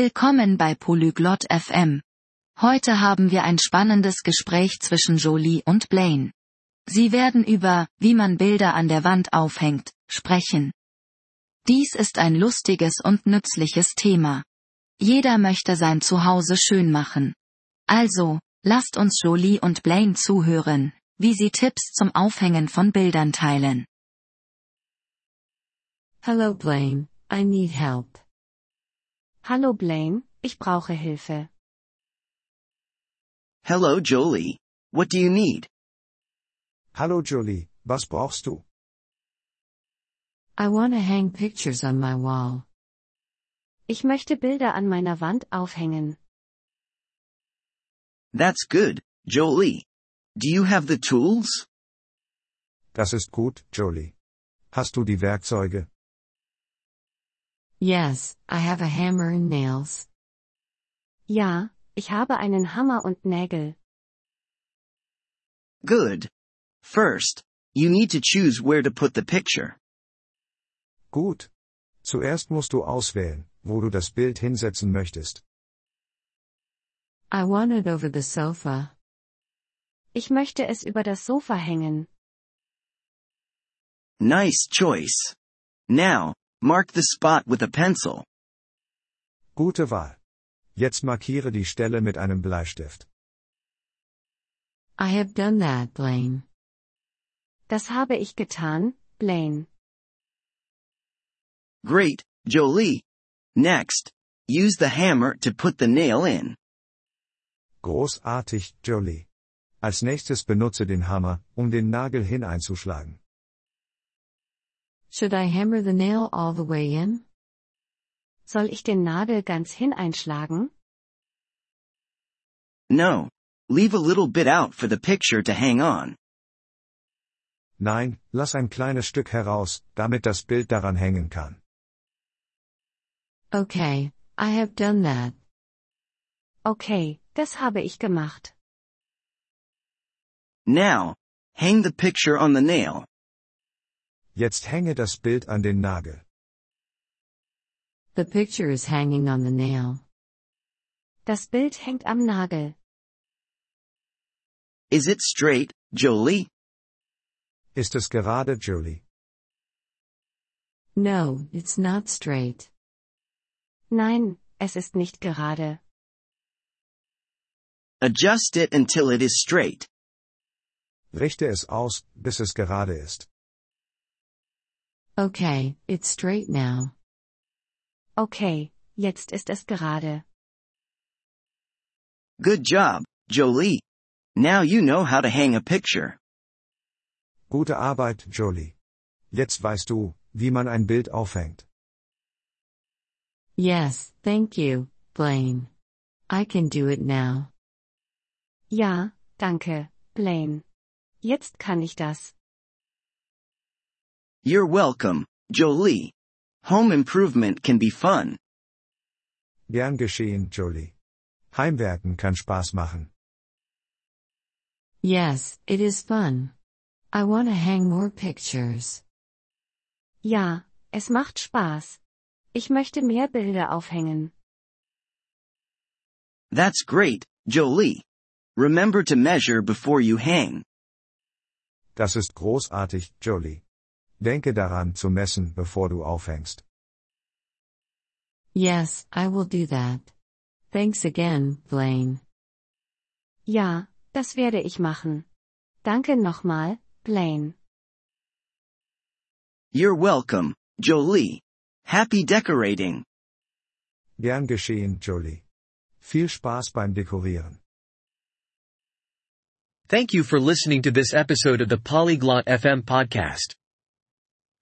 Willkommen bei Polyglot FM. Heute haben wir ein spannendes Gespräch zwischen Jolie und Blaine. Sie werden über, wie man Bilder an der Wand aufhängt, sprechen. Dies ist ein lustiges und nützliches Thema. Jeder möchte sein Zuhause schön machen. Also, lasst uns Jolie und Blaine zuhören, wie sie Tipps zum Aufhängen von Bildern teilen. Hello Blaine, I need help. Hallo Blaine, ich brauche Hilfe. Hello Jolie. What do you need? Hallo Jolie, was brauchst du? I want to hang pictures on my wall. Ich möchte Bilder an meiner Wand aufhängen. That's good, Jolie. Do you have the tools? Das ist gut, Jolie. Hast du die Werkzeuge? Yes, I have a hammer and nails. Ja, ich habe einen Hammer und Nägel. Good. First, you need to choose where to put the picture. Gut. Zuerst musst du auswählen, wo du das Bild hinsetzen möchtest. I want it over the sofa. Ich möchte es über das Sofa hängen. Nice choice. Now, mark the spot with a pencil. Gute Wahl. Jetzt markiere die Stelle mit einem Bleistift. I have done that, Blaine. Das habe ich getan, Blaine. Great, Jolie. Next, use the hammer to put the nail in. Großartig, Jolie. Als nächstes benutze den Hammer, um den Nagel hineinzuschlagen. Should I hammer the nail all the way in? Soll ich den Nagel ganz hineinschlagen? No. Leave a little bit out for the picture to hang on. Nein, lass ein kleines Stück heraus, damit das Bild daran hängen kann. Okay, I have done that. Okay, das habe ich gemacht. Now, hang the picture on the nail. Jetzt hänge das Bild an den Nagel. The picture is hanging on the nail. Das Bild hängt am Nagel. Is it straight, Jolie? Ist es gerade, Jolie? No, it's not straight. Nein, es ist nicht gerade. Adjust it until it is straight. Richte es aus, bis es gerade ist. Okay, it's straight now. Okay, jetzt ist es gerade. Good job, Jolie. Now you know how to hang a picture. Gute Arbeit, Jolie. Jetzt weißt du, wie man ein Bild aufhängt. Yes, thank you, Blaine. I can do it now. Ja, danke, Blaine. Jetzt kann ich das. You're welcome, Jolie. Home improvement can be fun. Gern geschehen, Jolie. Heimwerken kann Spaß machen. Yes, it is fun. I want to hang more pictures. Ja, es macht Spaß. Ich möchte mehr Bilder aufhängen. That's great, Jolie. Remember to measure before you hang. Das ist großartig, Jolie. Denke daran zu messen, bevor du aufhängst. Yes, I will do that. Thanks again, Blaine. Ja, das werde ich machen. Danke nochmal, Blaine. You're welcome, Jolie. Happy decorating. Gern geschehen, Jolie. Viel Spaß beim Dekorieren. Thank you for listening to this episode of the Polyglot FM podcast.